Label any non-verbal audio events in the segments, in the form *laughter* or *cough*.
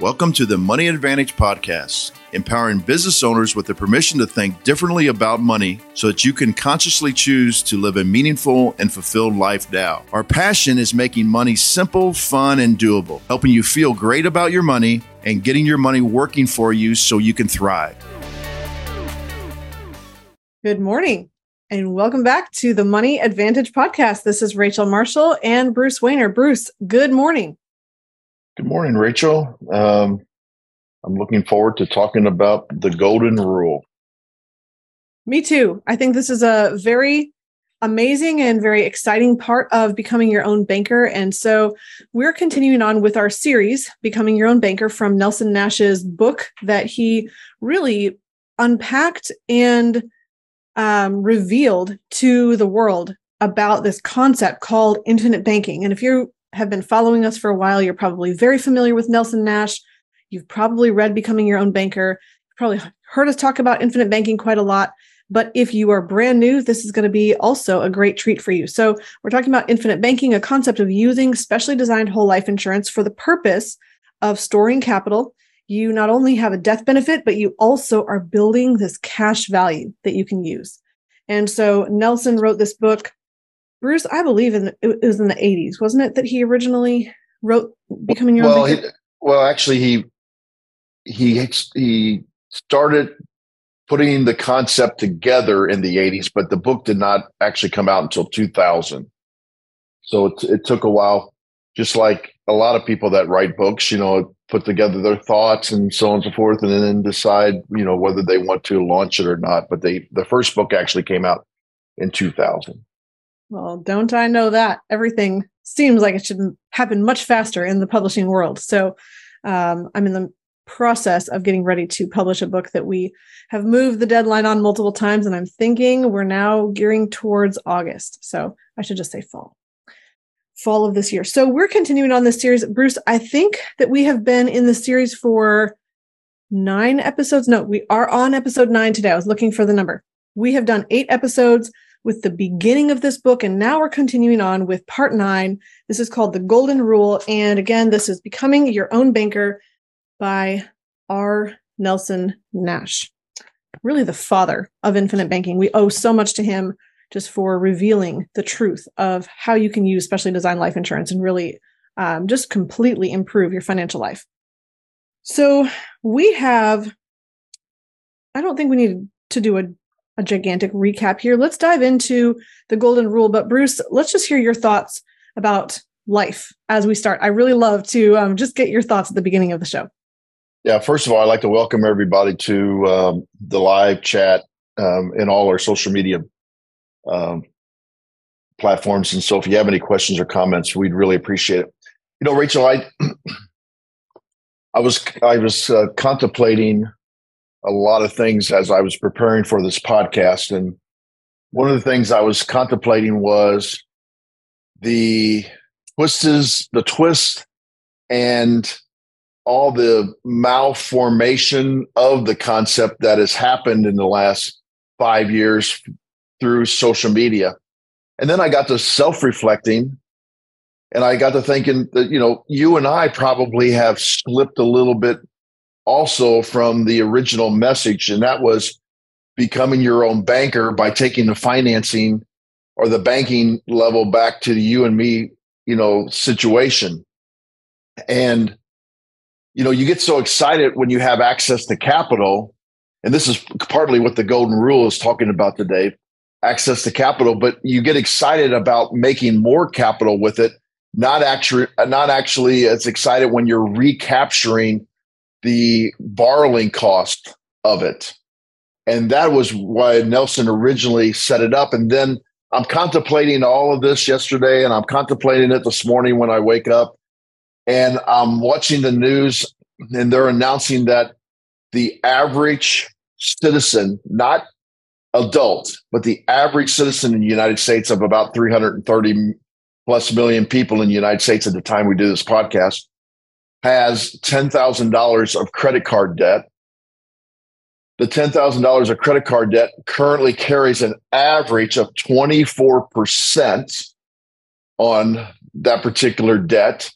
Welcome to the Money Advantage Podcast, empowering business owners with the permission to think differently about money so that you can consciously choose to live a meaningful and fulfilled life now. Our passion is making money simple, fun, and doable, helping you feel great about your money and getting your money working for you so you can thrive. Good morning. And welcome back to the Money Advantage podcast. This is Rachel Marshall and Bruce Wehner. Bruce, good morning. Good morning, Rachel. Um, I'm looking forward to talking about the golden rule. Me too. I think this is a very amazing and very exciting part of becoming your own banker. And so we're continuing on with our series, Becoming Your Own Banker, from Nelson Nash's book that he really unpacked and um, revealed to the world about this concept called infinite banking. And if you have been following us for a while, you're probably very familiar with Nelson Nash. You've probably read Becoming Your Own Banker. You've probably heard us talk about infinite banking quite a lot. But if you are brand new, this is going to be also a great treat for you. So, we're talking about infinite banking, a concept of using specially designed whole life insurance for the purpose of storing capital. You not only have a death benefit, but you also are building this cash value that you can use. And so, Nelson wrote this book Bruce, I believe in the, it was in the 80s, wasn't it that he originally wrote Becoming Your well, Own He, well, actually he he he started putting the concept together in the 80s, but the book did not actually come out until 2000. So it, it took a while, just like a lot of people that write books, you know, put together their thoughts and so on and so forth, and then decide, you know, whether they want to launch it or not. But they, the first book actually came out in 2000. Well, don't I know that? Everything seems like it should happen much faster in the publishing world. So um, I'm in the process of getting ready to publish a book that we have moved the deadline on multiple times. And I'm thinking we're now gearing towards August. So I should just say fall. Fall of this year. So we're continuing on this series. Bruce, I think that we have been in the series for nine episodes. No, we are on episode nine today. I was looking for the number. We have done eight episodes with the beginning of this book. And now we're continuing on with part nine. This is called The Golden Rule. And again, this is Becoming Your Own Banker by R. Nelson Nash. Really the father of infinite banking. We owe so much to him just for revealing the truth of how you can use specially designed life insurance and really um, just completely improve your financial life. So we have, I don't think we need to do a a gigantic recap here. Let's dive into the golden rule. But Bruce, let's just hear your thoughts about life as we start. I really love to um, just get your thoughts at the beginning of the show. Yeah, first of all, I'd like to welcome everybody to um, the live chat um, in all our social media um, platforms. And so, if you have any questions or comments, we'd really appreciate it. You know, Rachel, I *clears throat* I was I was uh, contemplating a lot of things as I was preparing for this podcast. And one of the things I was contemplating was the twists, the twist and all the malformation of the concept that has happened in the last five years through social media. And then I got to self reflecting and I got to thinking that, you know, you and I probably have slipped a little bit also from the original message, and that was becoming your own banker by taking the financing or the banking level back to the you and me, you know, situation. And, you know, you get so excited when you have access to capital. And this is partly what the golden rule is talking about today access to capital, but you get excited about making more capital with it. Not actually, not actually as excited when you're recapturing the borrowing cost of it. And that was why Nelson originally set it up. And then I'm contemplating all of this yesterday and I'm contemplating it this morning when I wake up. And I'm watching the news and they're announcing that the average citizen, not adult, but the average citizen in the United States of about 330 plus million people in the United States at the time we do this podcast has $10,000 of credit card debt. The $10,000 of credit card debt currently carries an average of 24% on that particular debt.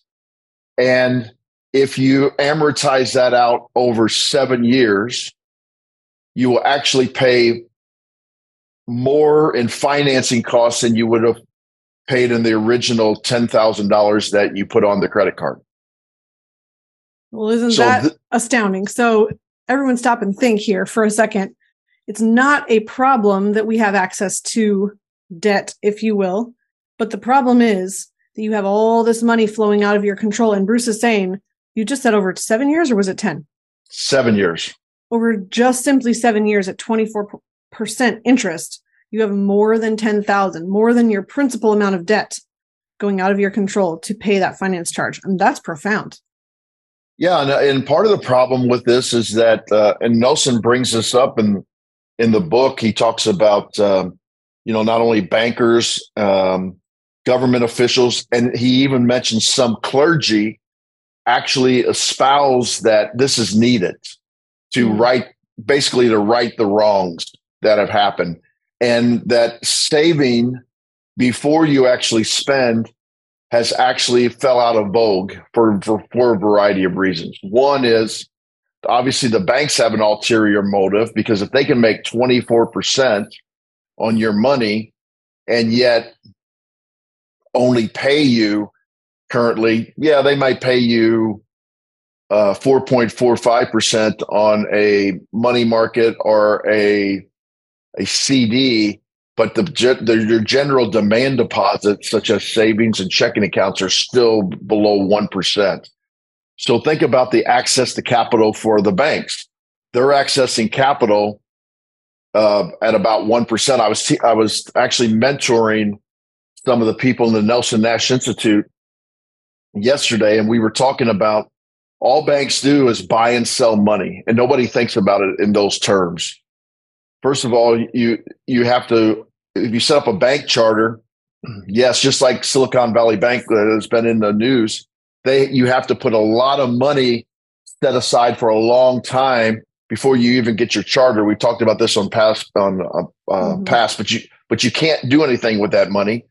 And if you amortize that out over seven years, you will actually pay more in financing costs than you would have paid in the original $10,000 that you put on the credit card. Well, isn't so that th- astounding? So, everyone stop and think here for a second. It's not a problem that we have access to debt, if you will, but the problem is that you have all this money flowing out of your control. And Bruce is saying, you just said over seven years, or was it 10? Seven years. Over just simply seven years at 24% interest, you have more than 10,000, more than your principal amount of debt going out of your control to pay that finance charge. And that's profound. Yeah, and, and part of the problem with this is that, uh, and Nelson brings this up in in the book. He talks about, um, you know, not only bankers, um, government officials, and he even mentions some clergy actually espouse that this is needed to mm. right, basically to right the wrongs that have happened and that saving before you actually spend has actually fell out of vogue for, for, for a variety of reasons. One is obviously the banks have an ulterior motive because if they can make 24% on your money and yet only pay you currently, yeah, they might pay you uh, 4.45% on a money market or a a CD, but the, the your general demand deposits, such as savings and checking accounts, are still below one percent. So think about the access to capital for the banks. They're accessing capital uh, at about one percent. I was t- I was actually mentoring some of the people in the Nelson Nash Institute yesterday, and we were talking about all banks do is buy and sell money, and nobody thinks about it in those terms first of all, you you have to if you set up a bank charter, yes, just like Silicon Valley Bank that has been in the news, they you have to put a lot of money set aside for a long time before you even get your charter. We talked about this on past on uh, uh, mm-hmm. past, but you but you can't do anything with that money.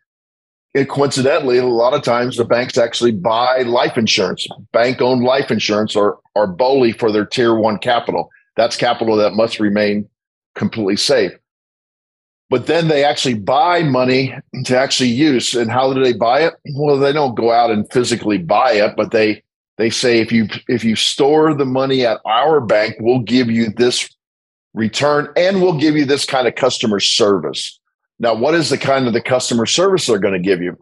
And coincidentally, a lot of times the banks actually buy life insurance, bank owned life insurance, or or BOLI for their tier one capital. That's capital that must remain completely safe. But then they actually buy money to actually use. And how do they buy it? Well, they don't go out and physically buy it, but they they say if you if you store the money at our bank, we'll give you this return and we'll give you this kind of customer service. Now, what is the kind of the customer service they're going to give you?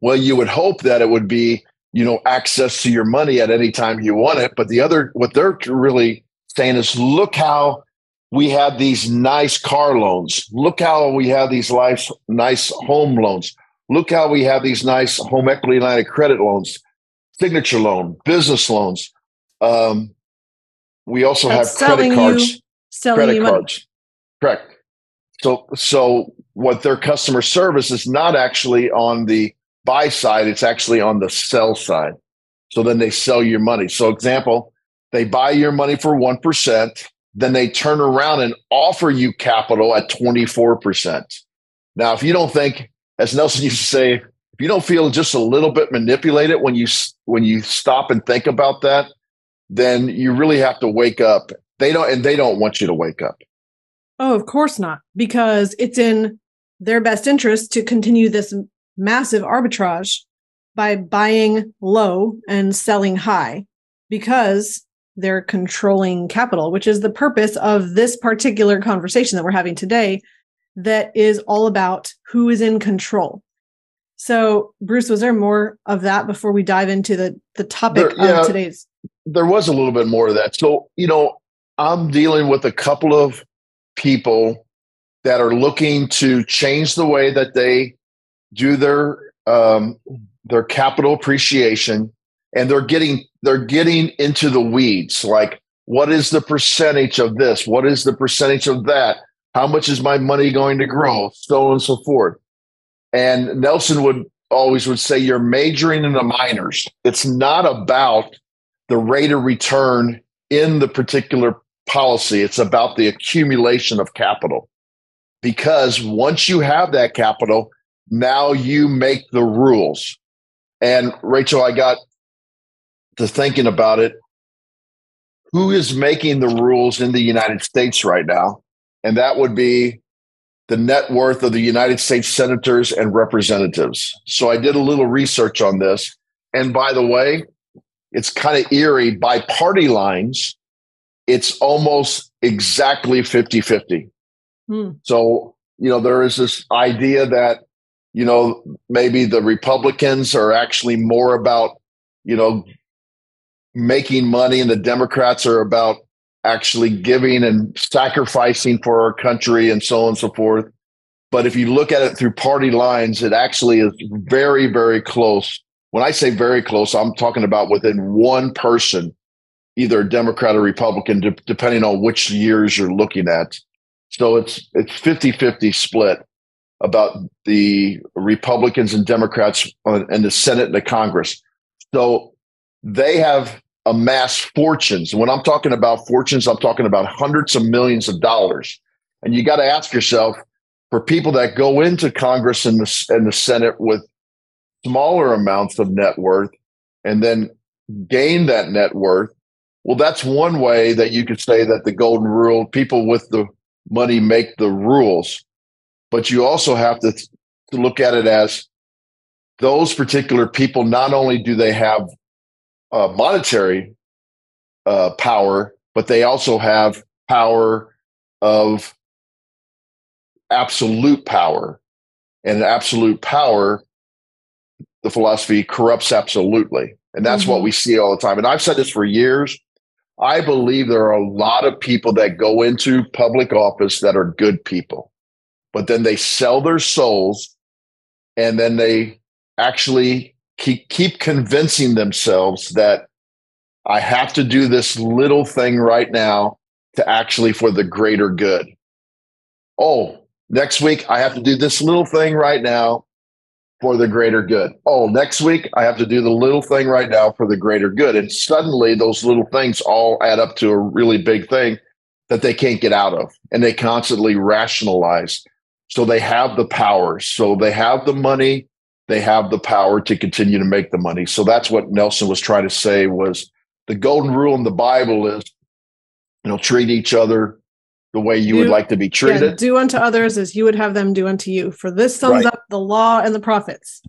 Well, you would hope that it would be, you know, access to your money at any time you want it. But the other, what they're really saying is, look how we have these nice car loans. Look how we have these nice, nice home loans. Look how we have these nice home equity line of credit loans, signature loan, business loans. Um, we also That's have credit cards. You, credit cards. Money. Correct. So, so what their customer service is not actually on the buy side; it's actually on the sell side. So then they sell your money. So, example, they buy your money for one percent then they turn around and offer you capital at 24%. Now, if you don't think, as Nelson used to say, if you don't feel just a little bit manipulated when you when you stop and think about that, then you really have to wake up. They don't and they don't want you to wake up. Oh, of course not, because it's in their best interest to continue this massive arbitrage by buying low and selling high because they're controlling capital, which is the purpose of this particular conversation that we're having today, that is all about who is in control. So, Bruce, was there more of that before we dive into the the topic there, yeah, of today's? There was a little bit more of that. So, you know, I'm dealing with a couple of people that are looking to change the way that they do their um, their capital appreciation and they're getting they're getting into the weeds like what is the percentage of this? What is the percentage of that? How much is my money going to grow? So on and so forth. And nelson would always would say you're majoring in the minors. It's not about the rate of return in the particular policy. It's about the accumulation of capital. Because once you have that capital now you make the rules. And rachel i got to thinking about it, who is making the rules in the United States right now? And that would be the net worth of the United States senators and representatives. So I did a little research on this. And by the way, it's kind of eerie by party lines. It's almost exactly 50 50. Hmm. So, you know, there is this idea that, you know, maybe the Republicans are actually more about, you know, making money and the Democrats are about actually giving and sacrificing for our country and so on and so forth. But if you look at it through party lines, it actually is very, very close. When I say very close, I'm talking about within one person, either a Democrat or Republican, de- depending on which years you're looking at. So it's it's 50-50 split about the Republicans and Democrats uh, in the Senate and the Congress. So they have amassed fortunes. When I'm talking about fortunes, I'm talking about hundreds of millions of dollars. And you got to ask yourself for people that go into Congress and the, and the Senate with smaller amounts of net worth and then gain that net worth. Well, that's one way that you could say that the golden rule, people with the money make the rules. But you also have to, to look at it as those particular people, not only do they have uh, monetary uh, power, but they also have power of absolute power. And absolute power, the philosophy corrupts absolutely. And that's mm-hmm. what we see all the time. And I've said this for years. I believe there are a lot of people that go into public office that are good people, but then they sell their souls and then they actually keep, keep convincing themselves that I have to do this little thing right now to actually for the greater good. Oh, next week I have to do this little thing right now for the greater good. Oh, next week I have to do the little thing right now for the greater good. And suddenly those little things all add up to a really big thing that they can't get out of. And they constantly rationalize. So they have the power. So they have the money they have the power to continue to make the money. So that's what Nelson was trying to say was the golden rule in the Bible is, you know, treat each other the way you do, would like to be treated. Yeah, do unto others as you would have them do unto you. For this sums right. up the law and the prophets.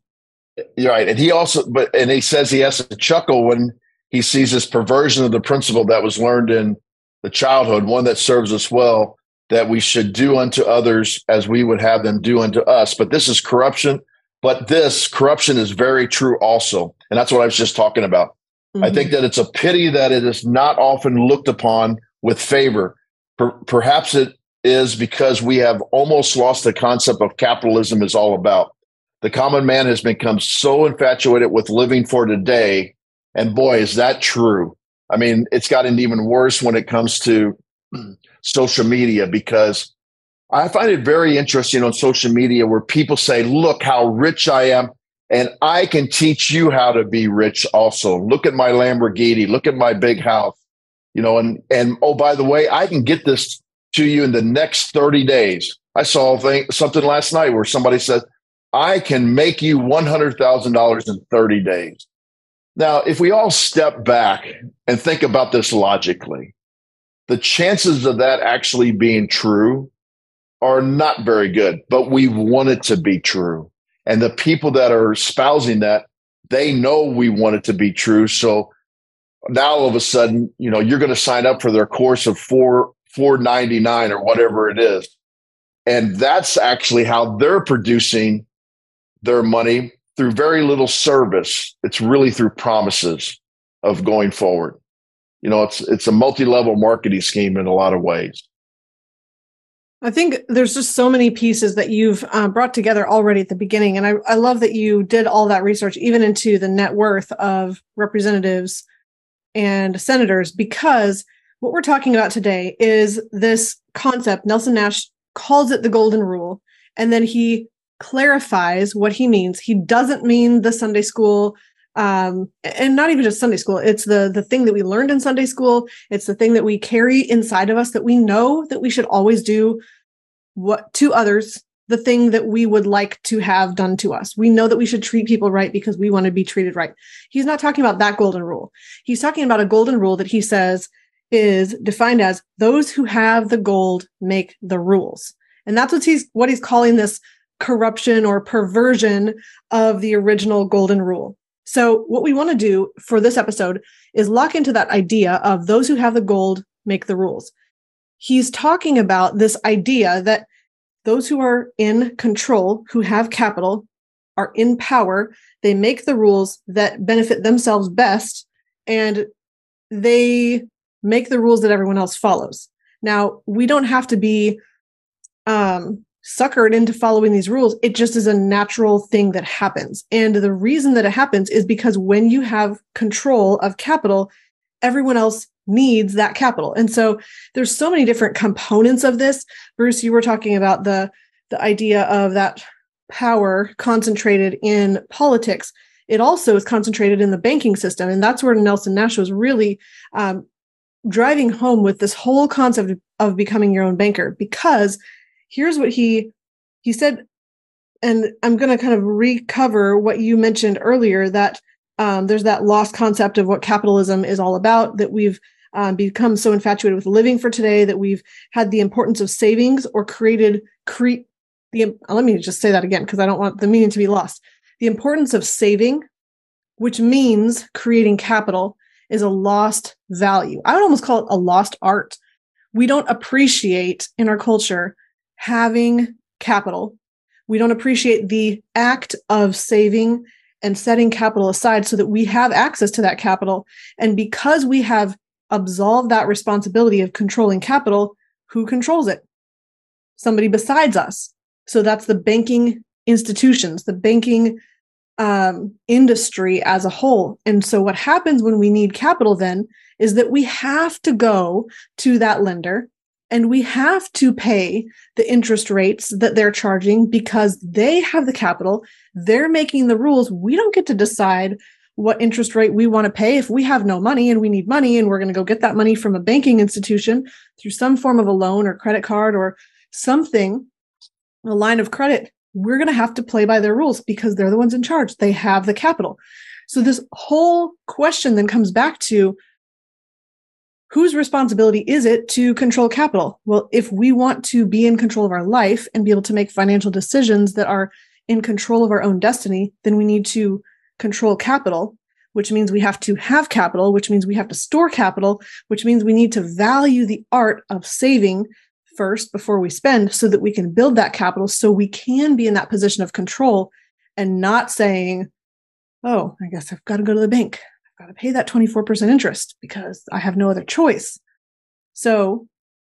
You're right. And he also, but, and he says he has to chuckle when he sees this perversion of the principle that was learned in the childhood, one that serves us well, that we should do unto others as we would have them do unto us. But this is corruption but this corruption is very true also. And that's what I was just talking about. Mm-hmm. I think that it's a pity that it is not often looked upon with favor. Per- perhaps it is because we have almost lost the concept of capitalism is all about. The common man has become so infatuated with living for today. And boy, is that true. I mean, it's gotten even worse when it comes to *clears throat* social media because I find it very interesting on social media where people say, look how rich I am. And I can teach you how to be rich also. Look at my Lamborghini. Look at my big house. You know, and, and oh, by the way, I can get this to you in the next 30 days. I saw thing, something last night where somebody said, I can make you $100,000 in 30 days. Now, if we all step back and think about this logically, the chances of that actually being true are not very good, but we want it to be true. And the people that are espousing that, they know we want it to be true. So now all of a sudden, you know, you're going to sign up for their course of four, 499 or whatever it is. And that's actually how they're producing their money through very little service. It's really through promises of going forward. You know, it's it's a multi-level marketing scheme in a lot of ways. I think there's just so many pieces that you've uh, brought together already at the beginning. And I, I love that you did all that research, even into the net worth of representatives and senators, because what we're talking about today is this concept. Nelson Nash calls it the golden rule. And then he clarifies what he means. He doesn't mean the Sunday school um, and not even just Sunday school. It's the the thing that we learned in Sunday school. It's the thing that we carry inside of us that we know that we should always do what to others the thing that we would like to have done to us. We know that we should treat people right because we want to be treated right. He's not talking about that golden rule. He's talking about a golden rule that he says is defined as those who have the gold make the rules. And that's what he's what he's calling this corruption or perversion of the original golden rule. So what we want to do for this episode is lock into that idea of those who have the gold make the rules. He's talking about this idea that those who are in control, who have capital, are in power, they make the rules that benefit themselves best, and they make the rules that everyone else follows. Now, we don't have to be um, suckered into following these rules. It just is a natural thing that happens. And the reason that it happens is because when you have control of capital, everyone else needs that capital. And so there's so many different components of this. Bruce, you were talking about the the idea of that power concentrated in politics. It also is concentrated in the banking system, and that's where Nelson Nash was really um, driving home with this whole concept of becoming your own banker. Because here's what he he said, and I'm going to kind of recover what you mentioned earlier that um, there's that lost concept of what capitalism is all about that we've um, become so infatuated with living for today that we've had the importance of savings or created create the let me just say that again because i don't want the meaning to be lost. The importance of saving which means creating capital is a lost value. I would almost call it a lost art. We don't appreciate in our culture having capital we don't appreciate the act of saving and setting capital aside so that we have access to that capital and because we have absolved that responsibility of controlling capital, who controls it? Somebody besides us. So that's the banking institutions, the banking um, industry as a whole. And so what happens when we need capital then is that we have to go to that lender and we have to pay the interest rates that they're charging because they have the capital. They're making the rules. We don't get to decide what interest rate we want to pay if we have no money and we need money and we're going to go get that money from a banking institution through some form of a loan or credit card or something a line of credit we're going to have to play by their rules because they're the ones in charge they have the capital so this whole question then comes back to whose responsibility is it to control capital well if we want to be in control of our life and be able to make financial decisions that are in control of our own destiny then we need to control capital, which means we have to have capital, which means we have to store capital, which means we need to value the art of saving first before we spend so that we can build that capital so we can be in that position of control and not saying, oh, I guess I've got to go to the bank. I've got to pay that 24% interest because I have no other choice. So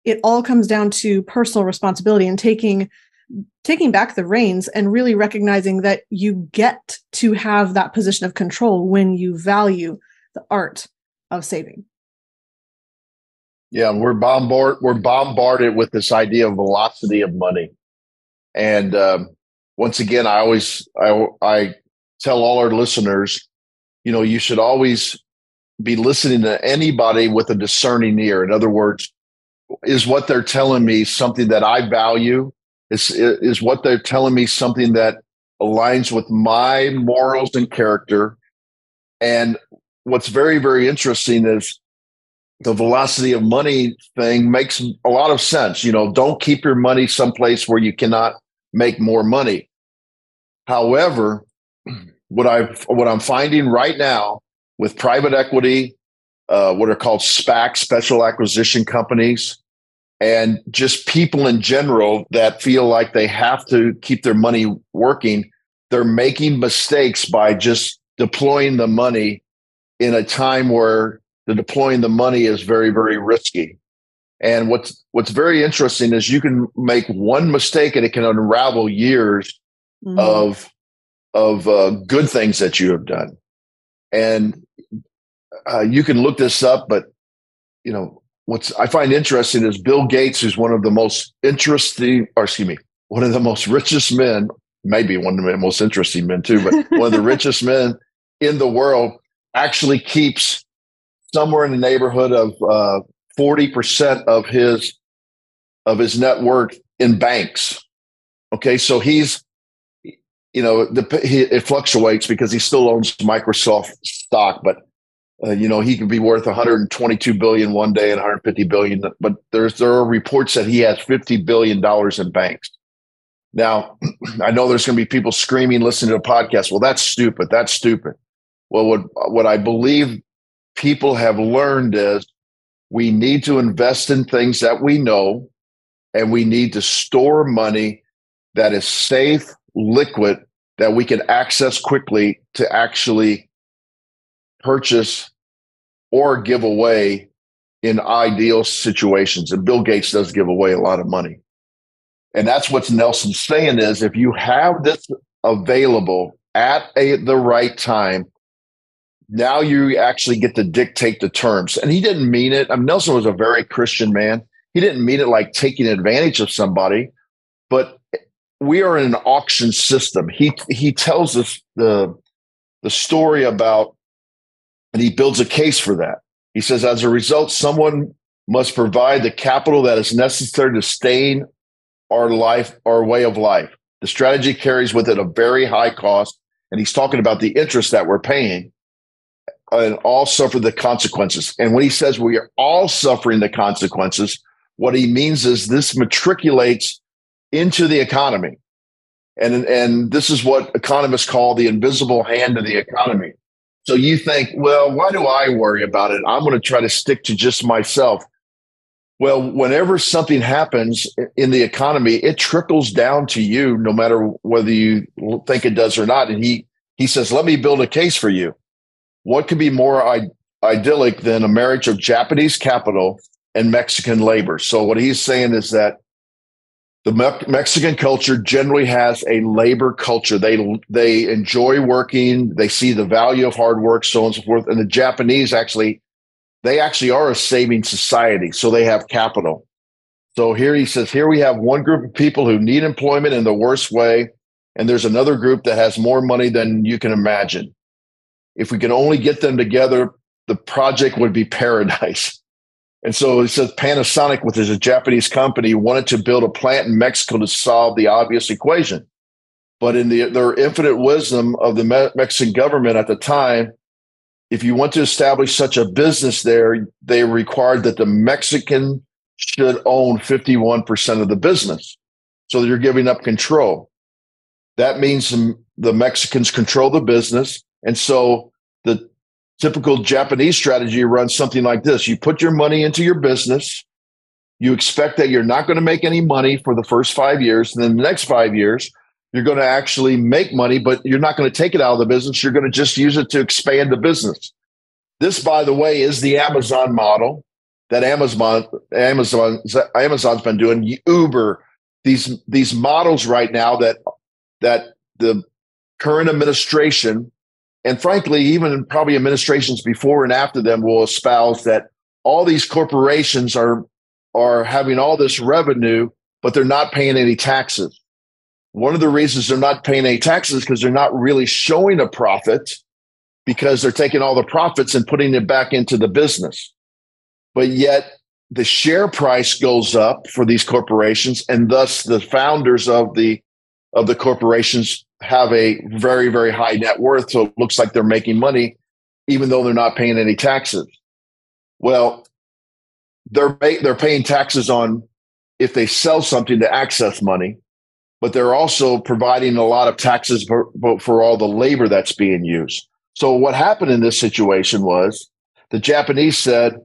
it all comes down to personal responsibility and taking taking back the reins and really recognizing that you get to have that position of control when you value the art of saving. Yeah, we're bombard we're bombarded with this idea of velocity of money, and um, once again, I always I I tell all our listeners, you know, you should always be listening to anybody with a discerning ear. In other words, is what they're telling me something that I value is, is what they're telling me something that aligns with my morals and character? And what's very, very interesting is the velocity of money thing makes a lot of sense. You know, don't keep your money someplace where you cannot make more money. However, what I what I'm finding right now with private equity, uh, what are called SPAC, special acquisition companies, and just people in general that feel like they have to keep their money working, they're making mistakes by just deploying the money in a time where the deploying the money is very, very risky. And what's what's very interesting is you can make one mistake and it can unravel years mm-hmm. of of uh, good things that you have done. And uh, you can look this up, but you know what's I find interesting is Bill Gates is one of the most interesting, or excuse me, one of the most richest men, maybe one of the most interesting men too, but one of the *laughs* richest men in the world actually keeps somewhere in the neighborhood of uh, forty percent of his of his net worth in banks. Okay, so he's, you know, the, he, it fluctuates because he still owns Microsoft stock, but uh, you know he could be worth 122 billion one day and 150 billion. But there's there are reports that he has 50 billion dollars in banks. Now, *clears throat* I know there's going to be people screaming, listening to a podcast. Well, that's stupid. That's stupid. Well, what what I believe people have learned is we need to invest in things that we know, and we need to store money that is safe, liquid, that we can access quickly to actually purchase or give away in ideal situations. And Bill Gates does give away a lot of money. And that's what Nelson's saying is if you have this available at a, the right time, now you actually get to dictate the terms. And he didn't mean it. I mean, Nelson was a very Christian man. He didn't mean it like taking advantage of somebody, but we are in an auction system. He he tells us the the story about, and he builds a case for that. He says, as a result, someone must provide the capital that is necessary to sustain our life, our way of life. The strategy carries with it a very high cost, and he's talking about the interest that we're paying, and all suffer the consequences. And when he says we are all suffering the consequences, what he means is this matriculates into the economy. And, and this is what economists call the invisible hand of the economy. So you think, well, why do I worry about it? I'm going to try to stick to just myself. Well, whenever something happens in the economy, it trickles down to you, no matter whether you think it does or not. And he he says, "Let me build a case for you. What could be more I- idyllic than a marriage of Japanese capital and Mexican labor?" So what he's saying is that the Me- Mexican culture generally has a labor culture. They they enjoy working. They see the value of hard work, so on and so forth. And the Japanese actually, they actually are a saving society, so they have capital. So here he says, here we have one group of people who need employment in the worst way, and there's another group that has more money than you can imagine. If we can only get them together, the project would be *laughs* paradise. And so it says Panasonic, which is a Japanese company, wanted to build a plant in Mexico to solve the obvious equation. But in the, their infinite wisdom of the Me- Mexican government at the time, if you want to establish such a business there, they required that the Mexican should own 51% of the business. So you're giving up control. That means the Mexicans control the business. And so typical Japanese strategy runs something like this you put your money into your business, you expect that you're not going to make any money for the first five years, and then the next five years, you're going to actually make money, but you're not going to take it out of the business. You're going to just use it to expand the business. This, by the way, is the Amazon model that Amazon Amazon Amazon's been doing. Uber, these these models right now that that the current administration and frankly, even probably administrations before and after them will espouse that all these corporations are are having all this revenue, but they're not paying any taxes. One of the reasons they're not paying any taxes because they're not really showing a profit because they're taking all the profits and putting it back into the business. But yet the share price goes up for these corporations and thus the founders of the of the corporations have a very, very high net worth. So it looks like they're making money, even though they're not paying any taxes. Well, they're, they're paying taxes on if they sell something to access money, but they're also providing a lot of taxes for, for all the labor that's being used. So what happened in this situation was the Japanese said,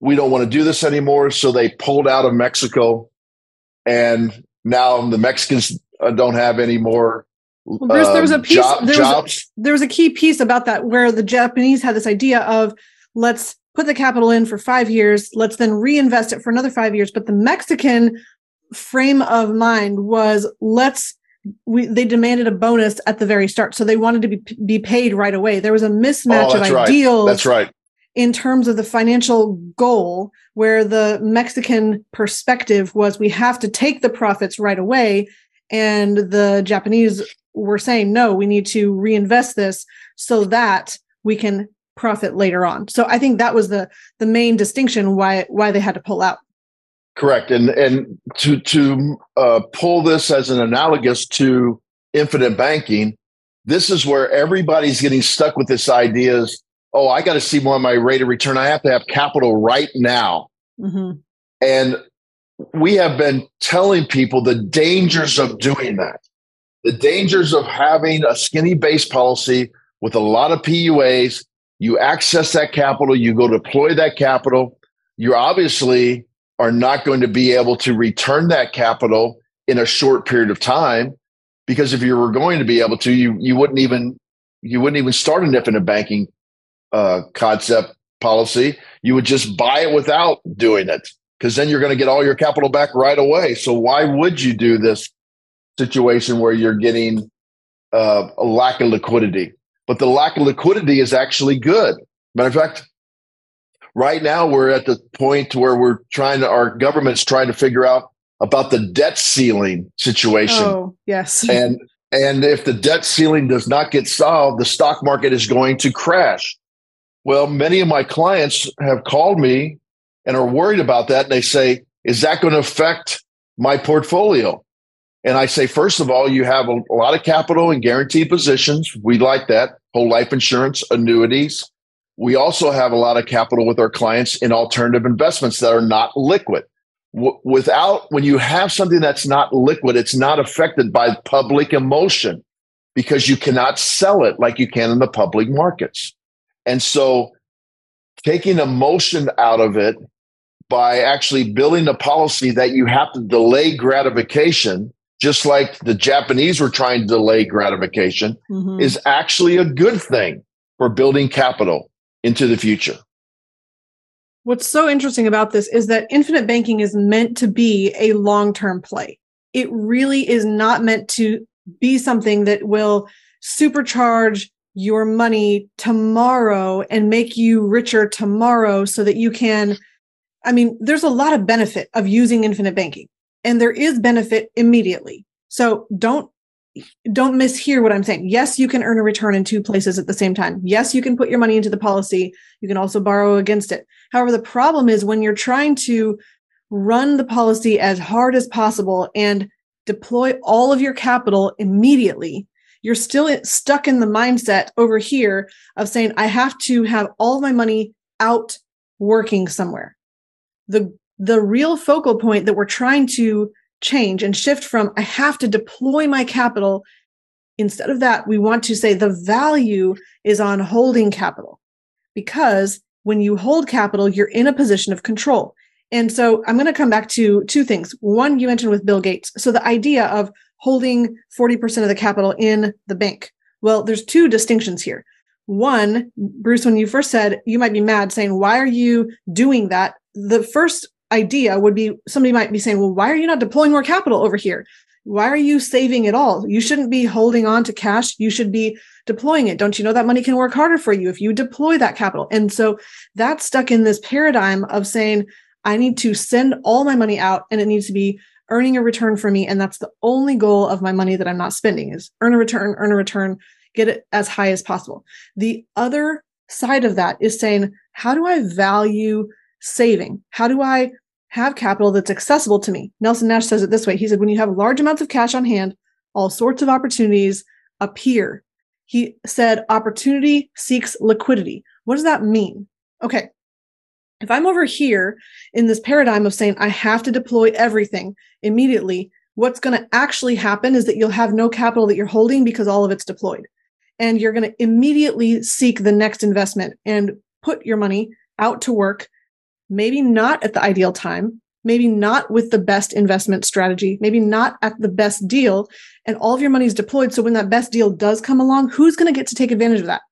we don't want to do this anymore. So they pulled out of Mexico and now the Mexicans uh, don't have any more well, Bruce, there was a um, piece. Job, there, was a, there was a key piece about that where the Japanese had this idea of let's put the capital in for five years, let's then reinvest it for another five years. But the Mexican frame of mind was let's we they demanded a bonus at the very start, so they wanted to be be paid right away. There was a mismatch oh, of right. ideals. That's right. In terms of the financial goal, where the Mexican perspective was we have to take the profits right away, and the Japanese were saying, no, we need to reinvest this so that we can profit later on. So I think that was the the main distinction why why they had to pull out. Correct, and and to to uh, pull this as an analogous to infinite banking, this is where everybody's getting stuck with this idea: is oh, I got to see more of my rate of return. I have to have capital right now, mm-hmm. and we have been telling people the dangers of doing that, the dangers of having a skinny base policy with a lot of PUAs. You access that capital, you go deploy that capital. You obviously are not going to be able to return that capital in a short period of time because if you were going to be able to, you you wouldn't even you wouldn't even start an infinite banking uh, concept policy. You would just buy it without doing it because then you're going to get all your capital back right away. So why would you do this situation where you're getting uh, a lack of liquidity? But the lack of liquidity is actually good. Matter of fact, right now we're at the point where we're trying to, our government's trying to figure out about the debt ceiling situation. Oh, yes. *laughs* And and if the debt ceiling does not get solved, the stock market is going to crash. Well, many of my clients have called me and are worried about that. And they say, is that going to affect my portfolio? And I say, first of all, you have a, a lot of capital in guaranteed positions. We like that whole life insurance, annuities. We also have a lot of capital with our clients in alternative investments that are not liquid. W- without, when you have something that's not liquid, it's not affected by public emotion because you cannot sell it like you can in the public markets. And so taking emotion out of it by actually building a policy that you have to delay gratification, just like the Japanese were trying to delay gratification, mm-hmm. is actually a good thing for building capital into the future. What's so interesting about this is that infinite banking is meant to be a long term play. It really is not meant to be something that will supercharge your money tomorrow and make you richer tomorrow so that you can I mean, there's a lot of benefit of using infinite banking and there is benefit immediately. So don't don't mishear what I'm saying. Yes, you can earn a return in two places at the same time. Yes, you can put your money into the policy. You can also borrow against it. However, the problem is when you're trying to run the policy as hard as possible and deploy all of your capital immediately, you're still stuck in the mindset over here of saying, I have to have all my money out working somewhere the the real focal point that we're trying to change and shift from I have to deploy my capital. Instead of that we want to say the value is on holding capital. Because when you hold capital you're in a position of control. And so I'm going to come back to two things. One you mentioned with Bill Gates. So the idea of holding 40% of the capital in the bank. Well there's two distinctions here. One Bruce when you first said you might be mad saying why are you doing that? The first idea would be somebody might be saying, well, why are you not deploying more capital over here? Why are you saving it all? You shouldn't be holding on to cash. You should be deploying it. Don't you know that money can work harder for you if you deploy that capital? And so that's stuck in this paradigm of saying, I need to send all my money out and it needs to be earning a return for me. And that's the only goal of my money that I'm not spending is earn a return, earn a return, get it as high as possible. The other side of that is saying, how do I value saving? How do I have capital that's accessible to me? Nelson Nash says it this way. He said, when you have large amounts of cash on hand, all sorts of opportunities appear. He said, opportunity seeks liquidity. What does that mean? Okay. If I'm over here in this paradigm of saying I have to deploy everything immediately, what's going to actually happen is that you'll have no capital that you're holding because all of it's deployed. And you're going to immediately seek the next investment and put your money out to work maybe not at the ideal time, maybe not with the best investment strategy, maybe not at the best deal, and all of your money is deployed. So when that best deal does come along, who's going to get to take advantage of that?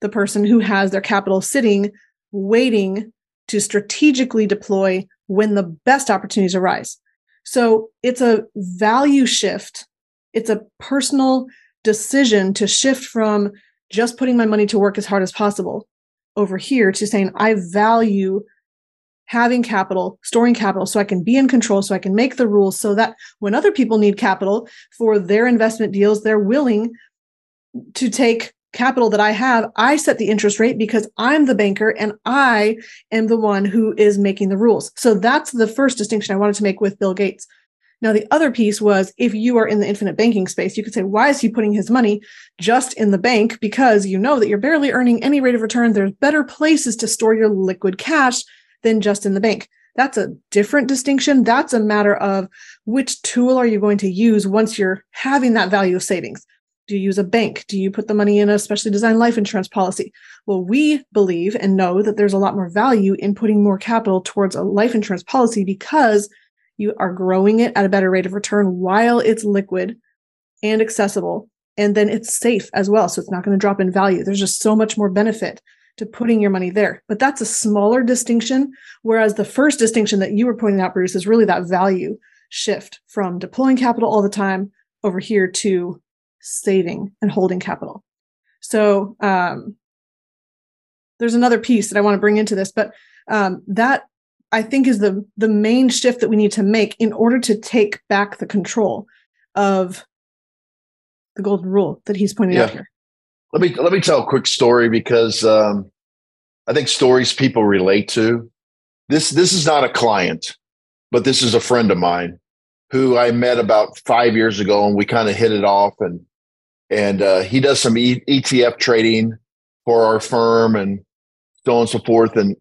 The person who has their capital sitting, waiting to strategically deploy when the best opportunities arise. So it's a value shift. It's a personal decision to shift from just putting my money to work as hard as possible over here to saying, I value having capital, storing capital so I can be in control, so I can make the rules so that when other people need capital for their investment deals, they're willing to take capital that I have, I set the interest rate because I'm the banker and I am the one who is making the rules. So that's the first distinction I wanted to make with Bill Gates. Now, the other piece was if you are in the infinite banking space, you could say, why is he putting his money just in the bank? Because you know that you're barely earning any rate of return. There's better places to store your liquid cash than just in the bank. That's a different distinction. That's a matter of which tool are you going to use once you're having that value of savings? Do you use a bank? Do you put the money in a specially designed life insurance policy? Well, we believe and know that there's a lot more value in putting more capital towards a life insurance policy because you are growing it at a better rate of return while it's liquid and accessible. And then it's safe as well. So it's not going to drop in value. There's just so much more benefit to putting your money there. But that's a smaller distinction. Whereas the first distinction that you were pointing out, Bruce, is really that value shift from deploying capital all the time over here to saving and holding capital. So um, there's another piece that I want to bring into this, but um, that I think is the the main shift that we need to make in order to take back the control of the golden rule that he's pointing yeah. out here. Let me let me tell a quick story because um, I think stories people relate to. This this is not a client, but this is a friend of mine who I met about five years ago, and we kind of hit it off. and And uh, he does some e- ETF trading for our firm, and so on and so forth. And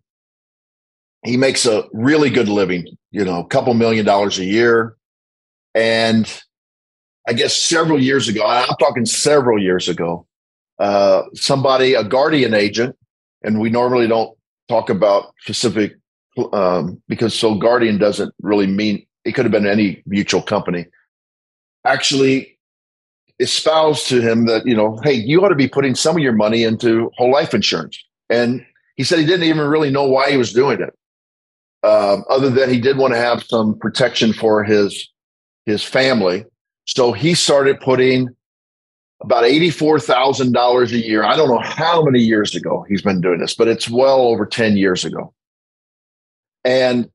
he makes a really good living, you know, a couple million dollars a year. And I guess several years ago, I'm talking several years ago, uh, somebody, a guardian agent, and we normally don't talk about specific um, because so guardian doesn't really mean it could have been any mutual company. Actually, espoused to him that you know, hey, you ought to be putting some of your money into whole life insurance, and he said he didn't even really know why he was doing it um, other than he did want to have some protection for his his family. So he started putting about eighty-four thousand dollars a year. I don't know how many years ago he's been doing this, but it's well over ten years ago. And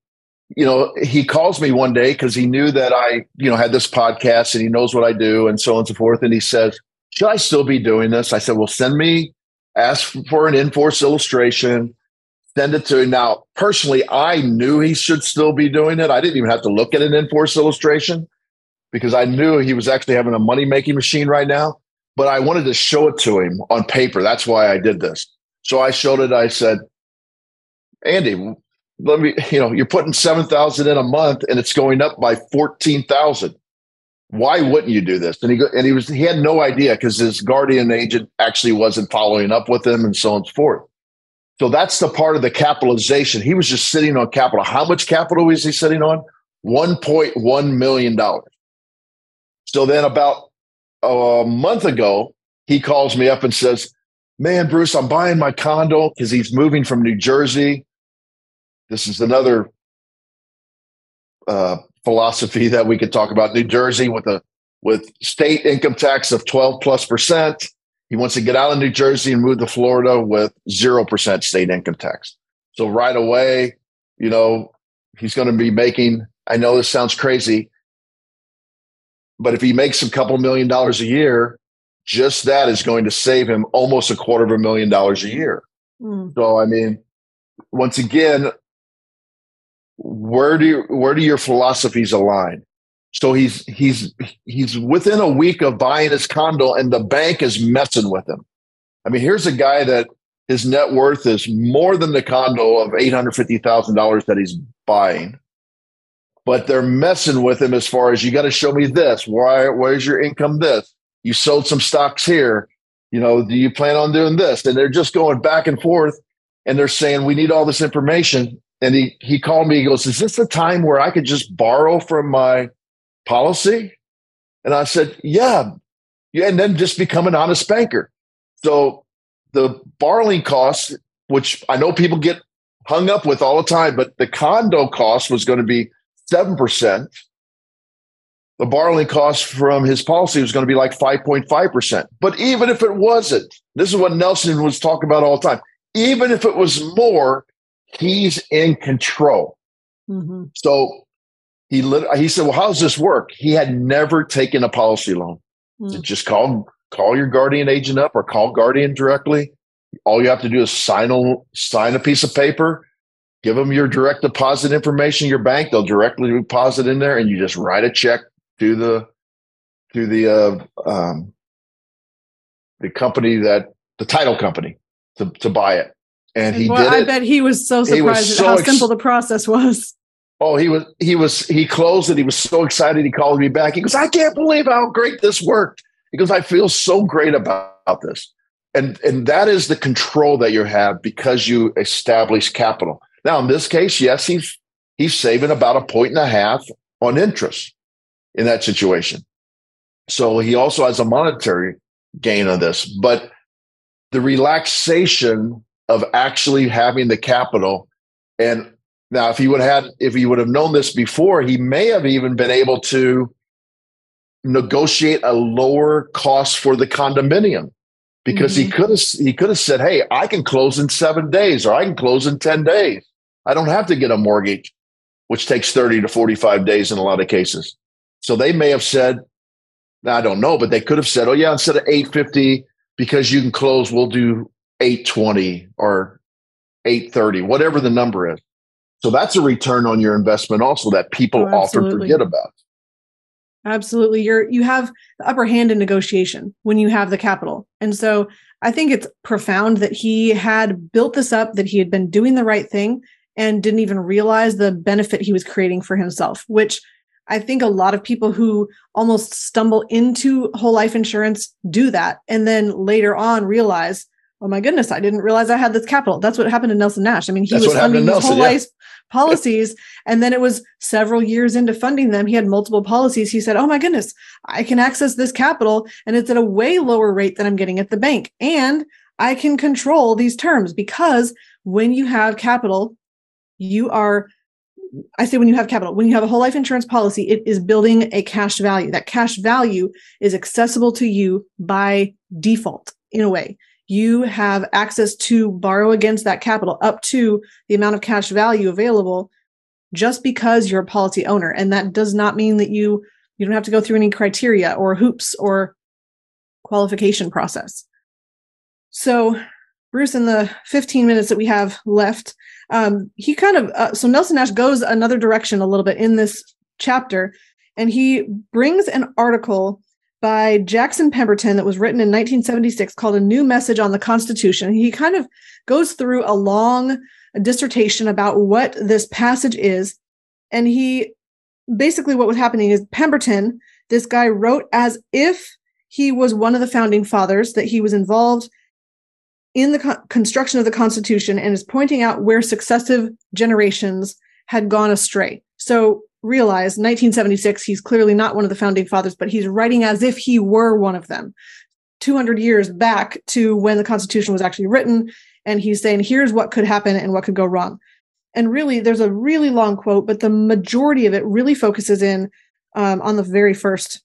you know, he calls me one day because he knew that I, you know, had this podcast and he knows what I do and so on and so forth. And he says, "Should I still be doing this?" I said, "Well, send me, ask for an in-force illustration." send it to him. Now, personally, I knew he should still be doing it. I didn't even have to look at an in-force illustration because I knew he was actually having a money making machine right now. But I wanted to show it to him on paper. That's why I did this. So I showed it. I said, Andy, let me, you know, you're putting 7,000 in a month and it's going up by 14,000. Why wouldn't you do this? And he, go, and he was, he had no idea because his guardian agent actually wasn't following up with him and so on and so forth. So that's the part of the capitalization. He was just sitting on capital. How much capital was he sitting on? $1.1 million. So then about a month ago, he calls me up and says, Man, Bruce, I'm buying my condo because he's moving from New Jersey. This is another uh, philosophy that we could talk about. New Jersey with a with state income tax of 12 plus percent he wants to get out of New Jersey and move to Florida with 0% state income tax. So right away, you know, he's going to be making, I know this sounds crazy, but if he makes a couple million dollars a year, just that is going to save him almost a quarter of a million dollars a year. Mm. So, I mean, once again, where do you, where do your philosophies align? So he's he's he's within a week of buying his condo, and the bank is messing with him. I mean, here's a guy that his net worth is more than the condo of eight hundred fifty thousand dollars that he's buying, but they're messing with him as far as you got to show me this. Why? Where's your income? This you sold some stocks here. You know, do you plan on doing this? And they're just going back and forth, and they're saying we need all this information. And he he called me. He goes, "Is this the time where I could just borrow from my policy? And I said, yeah. Yeah. And then just become an honest banker. So the borrowing costs, which I know people get hung up with all the time, but the condo cost was going to be 7%. The borrowing cost from his policy was going to be like 5.5%. But even if it wasn't, this is what Nelson was talking about all the time. Even if it was more, he's in control. Mm-hmm. So he lit, he said, "Well, how does this work?" He had never taken a policy loan. Mm. just call call your guardian agent up or call guardian directly. All you have to do is sign a, sign a piece of paper, give them your direct deposit information, your bank. They'll directly deposit in there, and you just write a check to the to the uh, um, the company that the title company to to buy it. And he well, did I it. bet he was so surprised was at so how ex- simple the process was. Oh, he was he was he closed it. He was so excited. He called me back. He goes, I can't believe how great this worked. He goes, I feel so great about this. And and that is the control that you have because you establish capital. Now, in this case, yes, he's he's saving about a point and a half on interest in that situation. So he also has a monetary gain on this, but the relaxation of actually having the capital and now, if he would have had, if he would have known this before, he may have even been able to negotiate a lower cost for the condominium because mm-hmm. he could have he could have said, "Hey, I can close in seven days, or I can close in ten days. I don't have to get a mortgage, which takes thirty to forty-five days in a lot of cases." So they may have said, "I don't know," but they could have said, "Oh yeah, instead of eight fifty, because you can close, we'll do eight twenty or eight thirty, whatever the number is." So that's a return on your investment also that people Oh, often forget about. Absolutely. You're you have the upper hand in negotiation when you have the capital. And so I think it's profound that he had built this up, that he had been doing the right thing and didn't even realize the benefit he was creating for himself, which I think a lot of people who almost stumble into whole life insurance do that and then later on realize, oh my goodness, I didn't realize I had this capital. That's what happened to Nelson Nash. I mean, he That's was funding his whole yeah. life policies and then it was several years into funding them he had multiple policies he said oh my goodness i can access this capital and it's at a way lower rate than i'm getting at the bank and i can control these terms because when you have capital you are i say when you have capital when you have a whole life insurance policy it is building a cash value. That cash value is accessible to you by default in a way. You have access to borrow against that capital up to the amount of cash value available just because you're a policy owner. And that does not mean that you you don't have to go through any criteria or hoops or qualification process. So bruce in the 15 minutes that we have left um, he kind of uh, so nelson nash goes another direction a little bit in this chapter and he brings an article by Jackson Pemberton that was written in 1976 called A New Message on the Constitution. He kind of goes through a long dissertation about what this passage is. And he basically what was happening is Pemberton, this guy wrote as if he was one of the founding fathers, that he was involved in the co- construction of the Constitution and is pointing out where successive generations had gone astray. So realize 1976 he's clearly not one of the founding fathers but he's writing as if he were one of them 200 years back to when the constitution was actually written and he's saying here's what could happen and what could go wrong and really there's a really long quote but the majority of it really focuses in um, on the very first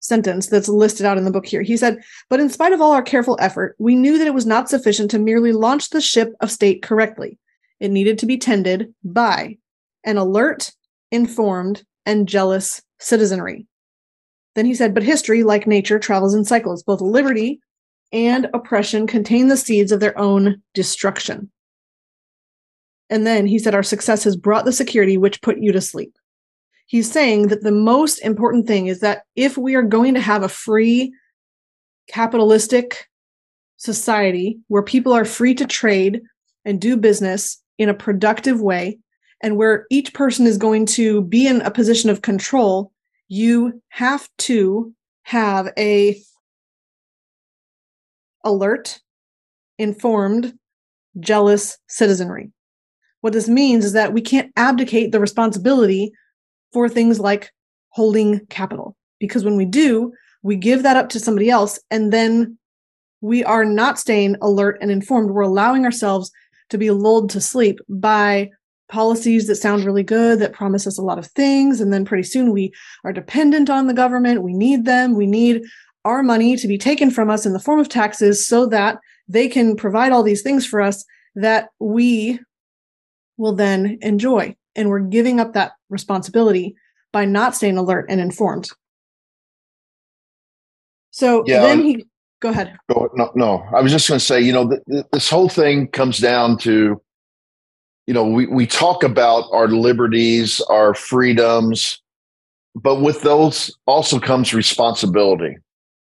sentence that's listed out in the book here he said but in spite of all our careful effort we knew that it was not sufficient to merely launch the ship of state correctly it needed to be tended by an alert informed, and jealous citizenry. Then he said, But history, like nature, travels in cycles. Both liberty and oppression contain the seeds of their own destruction. And then he said, Our success has brought the security which put you to sleep. He's saying that the most important thing is that if we are going to have a free capitalistic society where people are free to trade and do business in a productive way, and where each person is going to be in a position of control, you have to have a alert, informed, jealous citizenry. What this means is that we can't abdicate the responsibility for things like holding capital. Because when we do, we give that up to somebody else and then we are not staying alert and informed. We're allowing ourselves to be lulled to sleep by policies that sound really good that promise us a lot of things and then pretty soon we are dependent on the government. We need them. We need our money to be taken from us in the form of taxes so that they can provide all these things for us that we will then enjoy. And we're giving up that responsibility by not staying alert and informed So yeah, then he go ahead. Go, no, no, I was just going to say, you know, th- th- this whole thing comes down to, you know, we, we talk about our liberties, our freedoms, but with those also comes responsibility.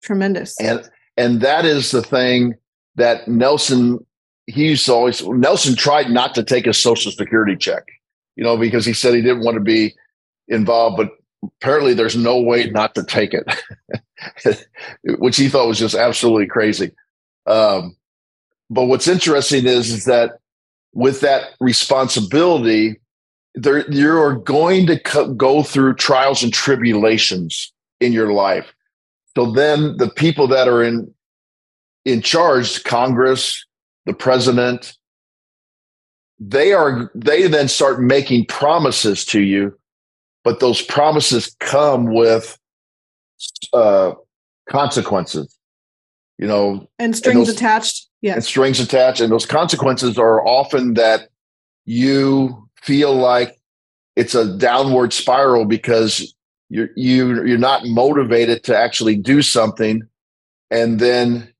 Tremendous. And and that is the thing that Nelson he used to always Nelson tried not to take a social security check, you know, because he said he didn't want to be involved, but apparently there's no way not to take it, *laughs* which he thought was just absolutely crazy. Um, but what's interesting is, is that with that responsibility, there you're going to co- go through trials and tribulations in your life. So then the people that are in in charge, Congress, the president, they are they then start making promises to you, but those promises come with uh, consequences. You know, and strings and those, attached. Yeah, and strings attached, and those consequences are often that you feel like it's a downward spiral because you're you you're not motivated to actually do something, and then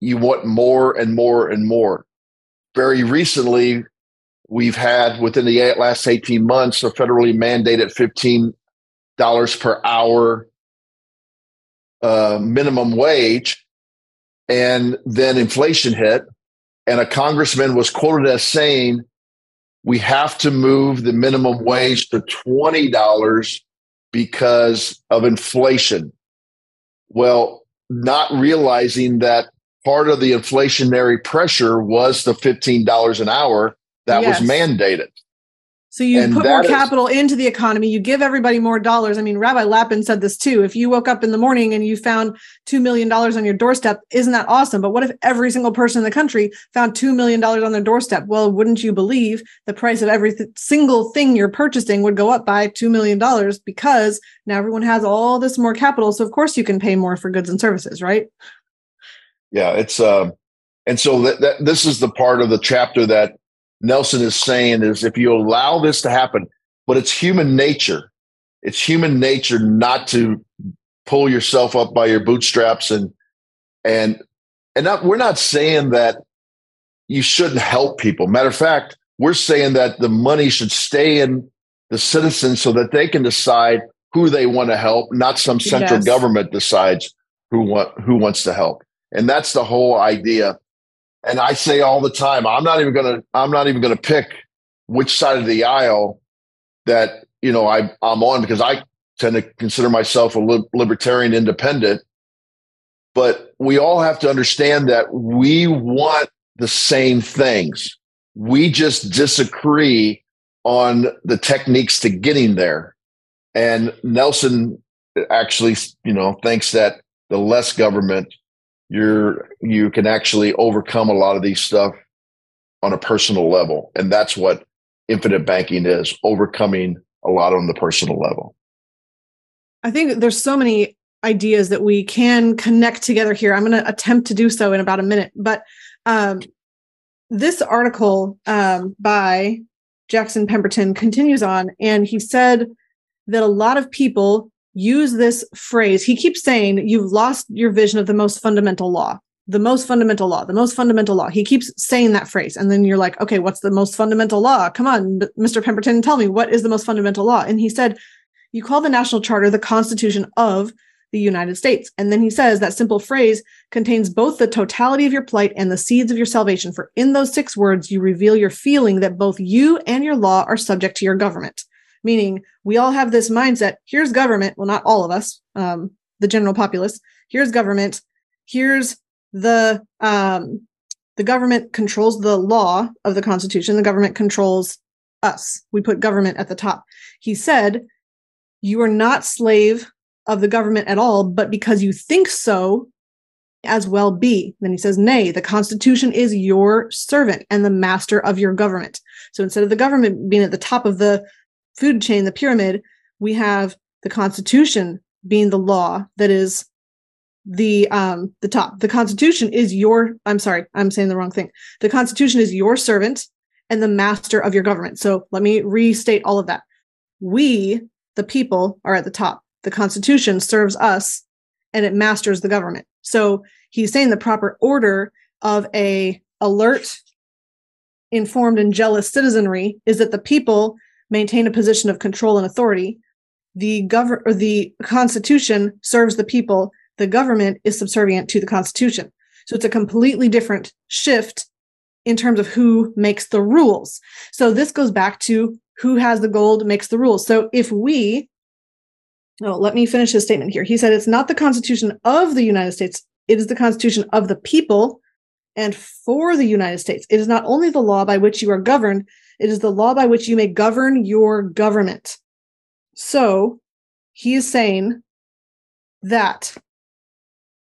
you want more and more and more. Very recently, we've had within the last 18 months a federally mandated $15 per hour uh, minimum wage. And then inflation hit. And a congressman was quoted as saying, we have to move the minimum wage to $20 because of inflation. Well, not realizing that part of the inflationary pressure was the $15 an hour that yes. was mandated. So you and put more capital is, into the economy, you give everybody more dollars. I mean, Rabbi Lapin said this too. If you woke up in the morning and you found $2 million on your doorstep, isn't that awesome? But what if every single person in the country found $2 million on their doorstep? Well, wouldn't you believe the price of every th- single thing you're purchasing would go up by $2 million because now everyone has all this more capital. So of course you can pay more for goods and services, right? Yeah, it's, uh, and so that, that this is the part of the chapter that Nelson is saying is if you allow this to happen, but it's human nature. It's human nature not to pull yourself up by your bootstraps and and and not, we're not saying that you shouldn't help people. Matter of fact, we're saying that the money should stay in the citizens so that they can decide who they want to help, not some central yes. government decides who want who wants to help. And that's the whole idea and I say all the time, I'm not even gonna I'm not even gonna pick which side of the aisle that you know I I'm on because I tend to consider myself a libertarian independent. But we all have to understand that we want the same things. We just disagree on the techniques to getting there. And Nelson actually, you know, thinks that the less government, you're you can actually overcome a lot of these stuff on a personal level. And that's what infinite banking is overcoming a lot on the personal level. I think there's so many ideas that we can connect together here. I'm going to attempt to do so in about a minute but um, this article um, by jackson pemberton continues on and he said that a lot of people use this phrase. He keeps saying, You've lost your vision of the most fundamental law, the most fundamental law, the most fundamental law. He keeps saying that phrase. And then you're like, Okay, what's the most fundamental law? Come on, Mr. Pemberton, tell me what is the most fundamental law? And he said, You call the National Charter the Constitution of the United States. And then he says that simple phrase contains both the totality of your plight and the seeds of your salvation. For in those six words, you reveal your feeling that both you and your law are subject to your government meaning we all have this mindset here's government well not all of us um, the general populace here's government here's the um, the government controls the law of the constitution the government controls us. We put government at the top. He said you are not slave of the government at all but because you think so as well be. Then he says nay the constitution is your servant and the master of your government. So instead of the government being at the top of the food chain, the pyramid, we have the Constitution being the law that is the um the top. The Constitution is your I'm sorry, I'm saying the wrong thing. The Constitution is your servant and the master of your government. So let me restate all of that. We, the people, are at the top. The Constitution serves us and it masters the government. So he's saying the proper order of a alert, informed, and jealous citizenry is that the people maintain a position of control and authority. The govern or the Constitution serves the people. The government is subservient to the Constitution. So it's a completely different shift in terms of who makes the rules. So this goes back to who has the gold makes the rules. So if we, no, let me finish his statement here. He said it's not the Constitution of the United States, it is the Constitution of the people and for the United States. It is not only the law by which you are governed, it is the law by which you may govern your government. So he is saying that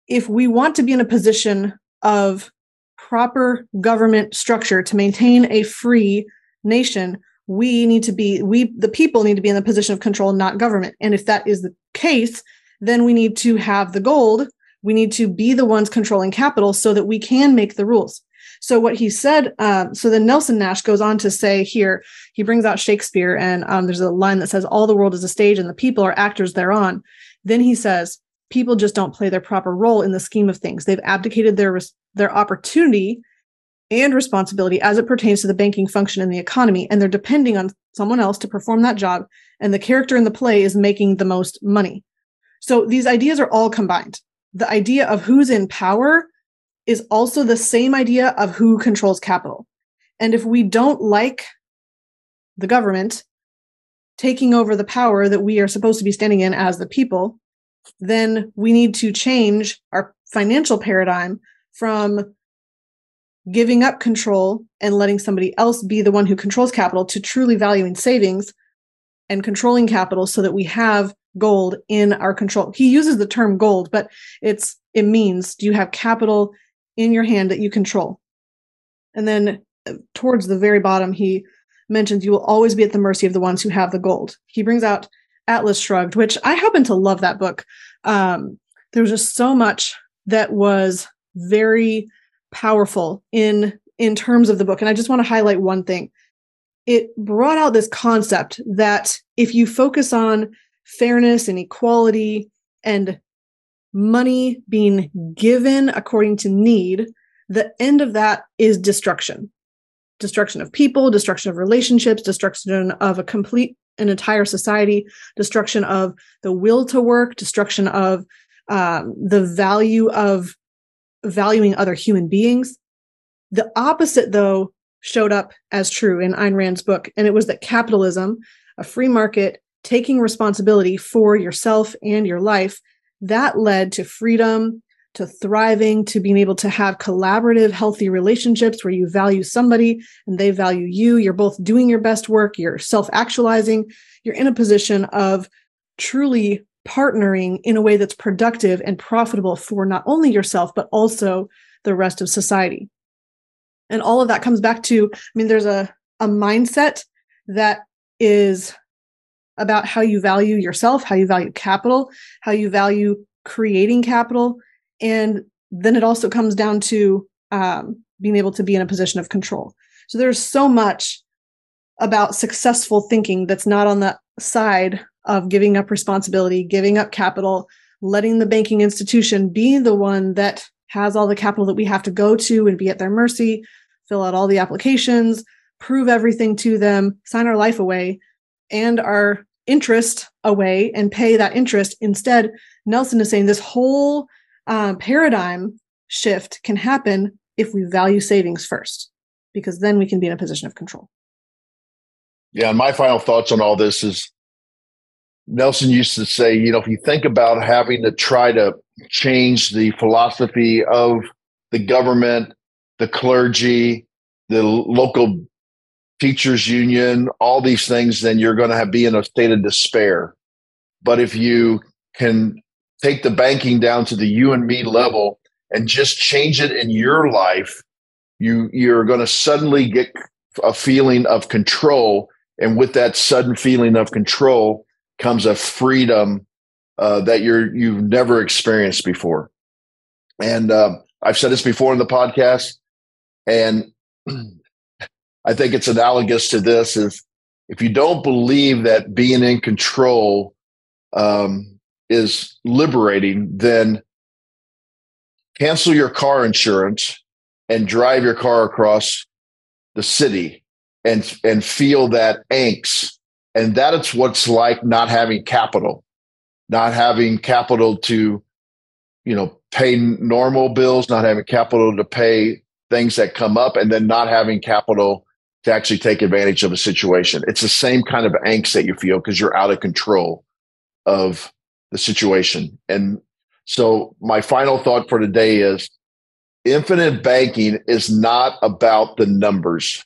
if we want to be in a position of proper government structure to maintain a free nation, we need to be, we, the people need to be in the position of control, not government. And if that is the case, then we need to have the gold. We need to be the ones controlling capital so that we can make the rules. So what he said, uh, so then Nelson Nash goes on to say here, he brings out Shakespeare, and um, there's a line that says, "All the world is a stage, and the people are actors thereon." Then he says, "People just don't play their proper role in the scheme of things. They've abdicated their their opportunity and responsibility as it pertains to the banking function in the economy. And they're depending on someone else to perform that job. And the character in the play is making the most money. So these ideas are all combined. The idea of who's in power is also the same idea of who controls capital. And if we don't like the government taking over the power that we are supposed to be standing in as the people, then we need to change our financial paradigm from giving up control and letting somebody else be the one who controls capital to truly valuing savings and controlling capital so that we have gold in our control. He uses the term gold, but it's it means do you have capital in your hand that you control? And then uh, towards the very bottom he mentions you will always be at the mercy of the ones who have the gold. He brings out Atlas Shrugged, which I happen to love that book. Um, there was just so much that was very powerful in in terms of the book and i just want to highlight one thing it brought out this concept that if you focus on fairness and equality and money being given according to need the end of that is destruction destruction of people destruction of relationships destruction of a complete an entire society destruction of the will to work destruction of um, the value of valuing other human beings. The opposite, though, showed up as true in Ayn Rand's book, and it was that capitalism, a free market, taking responsibility for yourself and your life, that led to freedom, to thriving, to being able to have collaborative, healthy relationships where you value somebody and they value you. You're both doing your best work, you're self actualizing, you're in a position of truly partnering in a way that's productive and profitable for not only yourself, but also the rest of society. And all of that comes back to, I mean, there's a, a mindset that is about how you value yourself, how you value capital, how you value creating capital. And then it also comes down to um, being able to be in a position of control. So there's so much about successful thinking that's not on the side of giving up responsibility, giving up capital, letting the banking institution be the one that has all the capital that we have to go to and be at their mercy, fill out all the applications, prove everything to them, sign our life away and our interest away and pay that interest. Instead, Nelson is saying this whole uh, paradigm shift can happen if we value savings first, because then we can be in a position of control. Yeah, and my final thoughts on all this is Nelson used to say, you know, if you think about having to try to change the philosophy of the government, the clergy, the local teachers union, all these things, then you're going to have, be in a state of despair. But if you can take the banking down to the you and me level and just change it in your life, you you're going to suddenly get a feeling of control, and with that sudden feeling of control, comes a freedom uh, that you're you've never experienced before. And uh, I've said this before in the podcast, and *clears throat* I think it's analogous to this: is if you don't believe that being in control um, is liberating then cancel your car insurance and drive your car across the city and and feel that angst. And that is what's like not having capital not having capital to you know pay normal bills not having capital to pay things that come up and then not having capital to actually take advantage of a situation. It's the same kind of angst that you feel because you're out of control of the situation. And so my final thought for today is infinite banking is not about the numbers.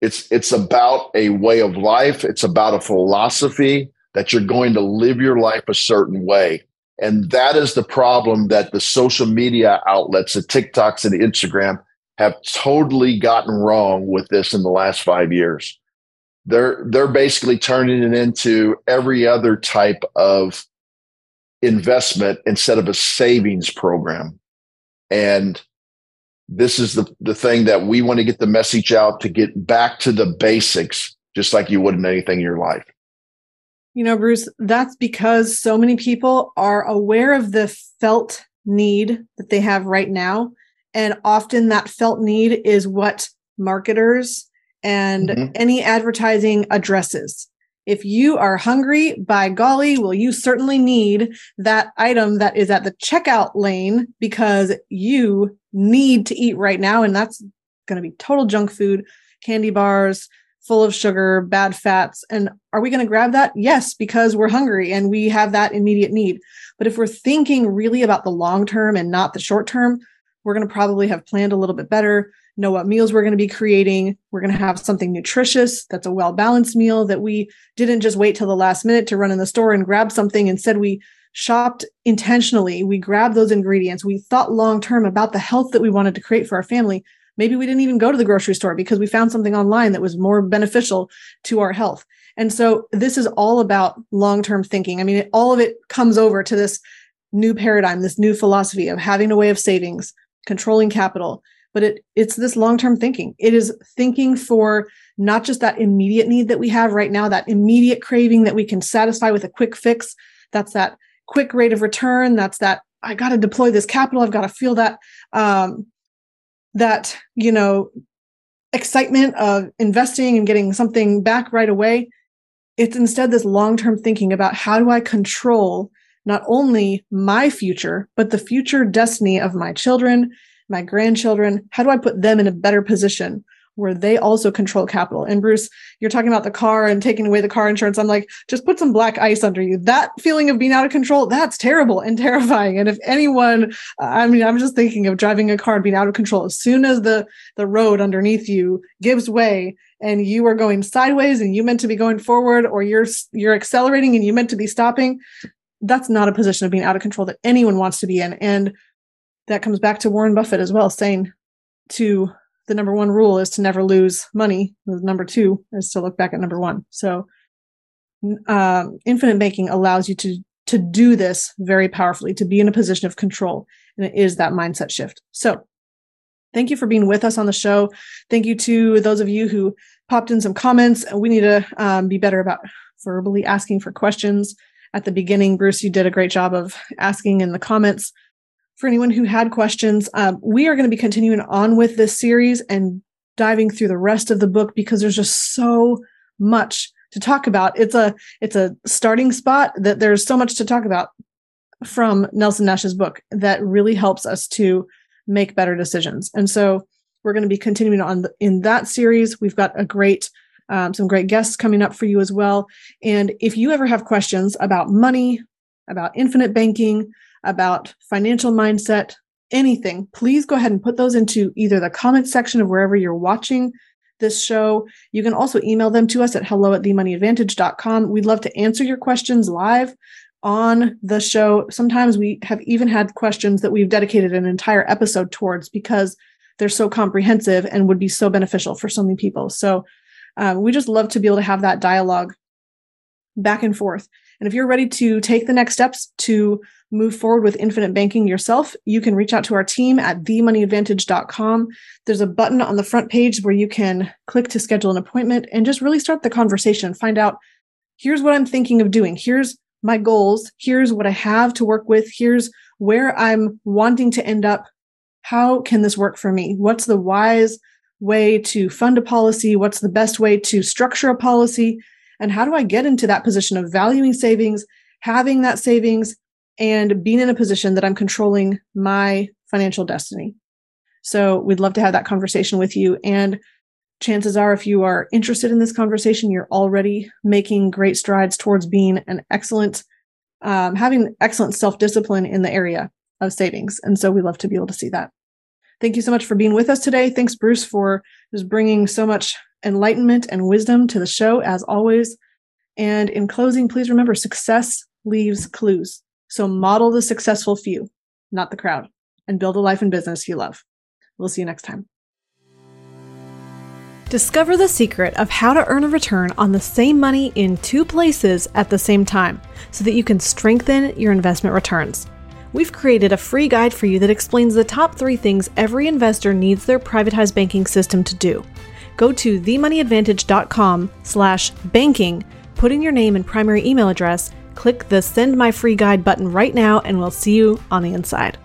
It's it's about a way of life. It's about a philosophy that you're going to live your life a certain way. And that is the problem that the social media outlets the tiktoks and the instagram have totally gotten wrong with this in the last five years they're they're basically turning it into every other type of investment instead of a savings program and this is the, the thing that we want to get the message out to get back to the basics, just like you would in anything in your life. You know, Bruce, that's because so many people are aware of the felt need that they have right now. And often that felt need is what marketers and mm-hmm. any advertising addresses. If you are hungry, by golly, will you certainly need that item that is at the checkout lane because you need to eat right now. And that's going to be total junk food, candy bars, full of sugar, bad fats. And are we going to grab that? Yes, because we're hungry and we have that immediate need. But if we're thinking really about the long term and not the short term, we're going to probably have planned a little bit better, know what meals we're going to be creating. We're going to have something nutritious that's a well balanced meal that we didn't just wait till the last minute to run in the store and grab something. Instead, we shopped intentionally. We grabbed those ingredients. We thought long term about the health that we wanted to create for our family. Maybe we didn't even go to the grocery store because we found something online that was more beneficial to our health. And so this is all about long term thinking. I mean, all of it comes over to this new paradigm, this new philosophy of having a way of savings, controlling capital. But it, it's this long term thinking. It is thinking for not just that immediate need that we have right now, that immediate craving that we can satisfy with a quick fix. That's that quick rate of return. That's that I got to deploy this capital. I've got to feel that um, that you know excitement of investing and getting something back right away. It's instead this long term thinking about how do I control not only my future but the future destiny of my children, my grandchildren. How do I put them in a better position where they also control capital. And Bruce, you're talking about the car and taking away the car insurance. I'm like, just put some black ice under you. That feeling of being out of control, that's terrible and terrifying. And if anyone, I mean, I'm just thinking of driving a car and being out of control. As soon as the the road underneath you gives way and you are going sideways and you meant to be going forward or you're you're accelerating and you meant to be stopping, that's not a position of being out of control that anyone wants to be in. And that comes back to Warren Buffett as well, saying to the number one rule is to never lose money. The number two is to look back at number one. So, um, infinite banking allows you to to do this very powerfully, to be in a position of control, and it is that mindset shift. So, thank you for being with us on the show. Thank you to those of you who popped in some comments. We need to um, be better about verbally asking for questions at the beginning. Bruce, you did a great job of asking in the comments for anyone who had questions. Um, we are going to be continuing on with this series and diving through the rest of the book because there's just so much to talk about. It's a it's a starting spot that there's so much to talk about from Nelson Nash's book that really helps us to make better decisions. And so we're going to be continuing on in that series. We've got a great um, some great guests coming up for you as well. And if you ever have questions about money, about infinite banking, about financial mindset, anything, please go ahead and put those into either the comment section of wherever you're watching this show. You can also email them to us at hello at themoneyadvantage.com. We'd love to answer your questions live on the show. Sometimes we have even had questions that we've dedicated an entire episode towards because they're so comprehensive and would be so beneficial for so many people. So um, we just love to be able to have that dialogue back and forth. And if you're ready to take the next steps to move forward with infinite banking yourself, you can reach out to our team at themoneyadvantage.com. There's a button on the front page where you can click to schedule an appointment and just really start the conversation. Find out here's what I'm thinking of doing. Here's my goals. Here's what I have to work with. Here's where I'm wanting to end up. How can this work for me? What's the wise way to fund a policy? What's the best way to structure a policy? And how do I get into that position of valuing savings, having that savings, and being in a position that I'm controlling my financial destiny? So we'd love to have that conversation with you. And chances are, if you are interested in this conversation, you're already making great strides towards being an excellent, um, having excellent self discipline in the area of savings. And so we love to be able to see that. Thank you so much for being with us today. Thanks, Bruce, for just bringing so much enlightenment and wisdom to the show, as always. And in closing, please remember success leaves clues. So model the successful few, not the crowd, and build a life and business you love. We'll see you next time. Discover the secret of how to earn a return on the same money in two places at the same time so that you can strengthen your investment returns. We've created a free guide for you that explains the top three things every investor needs their privatized banking system to do. Go to themoneyadvantage.com slash banking, put in your name and primary email address, click the send my free guide button right now, and we'll see you on the inside.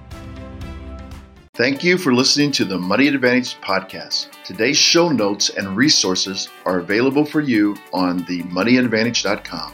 Thank you for listening to the Money Advantage podcast. Today's show notes and resources are available for you on themoneyadvantage.com.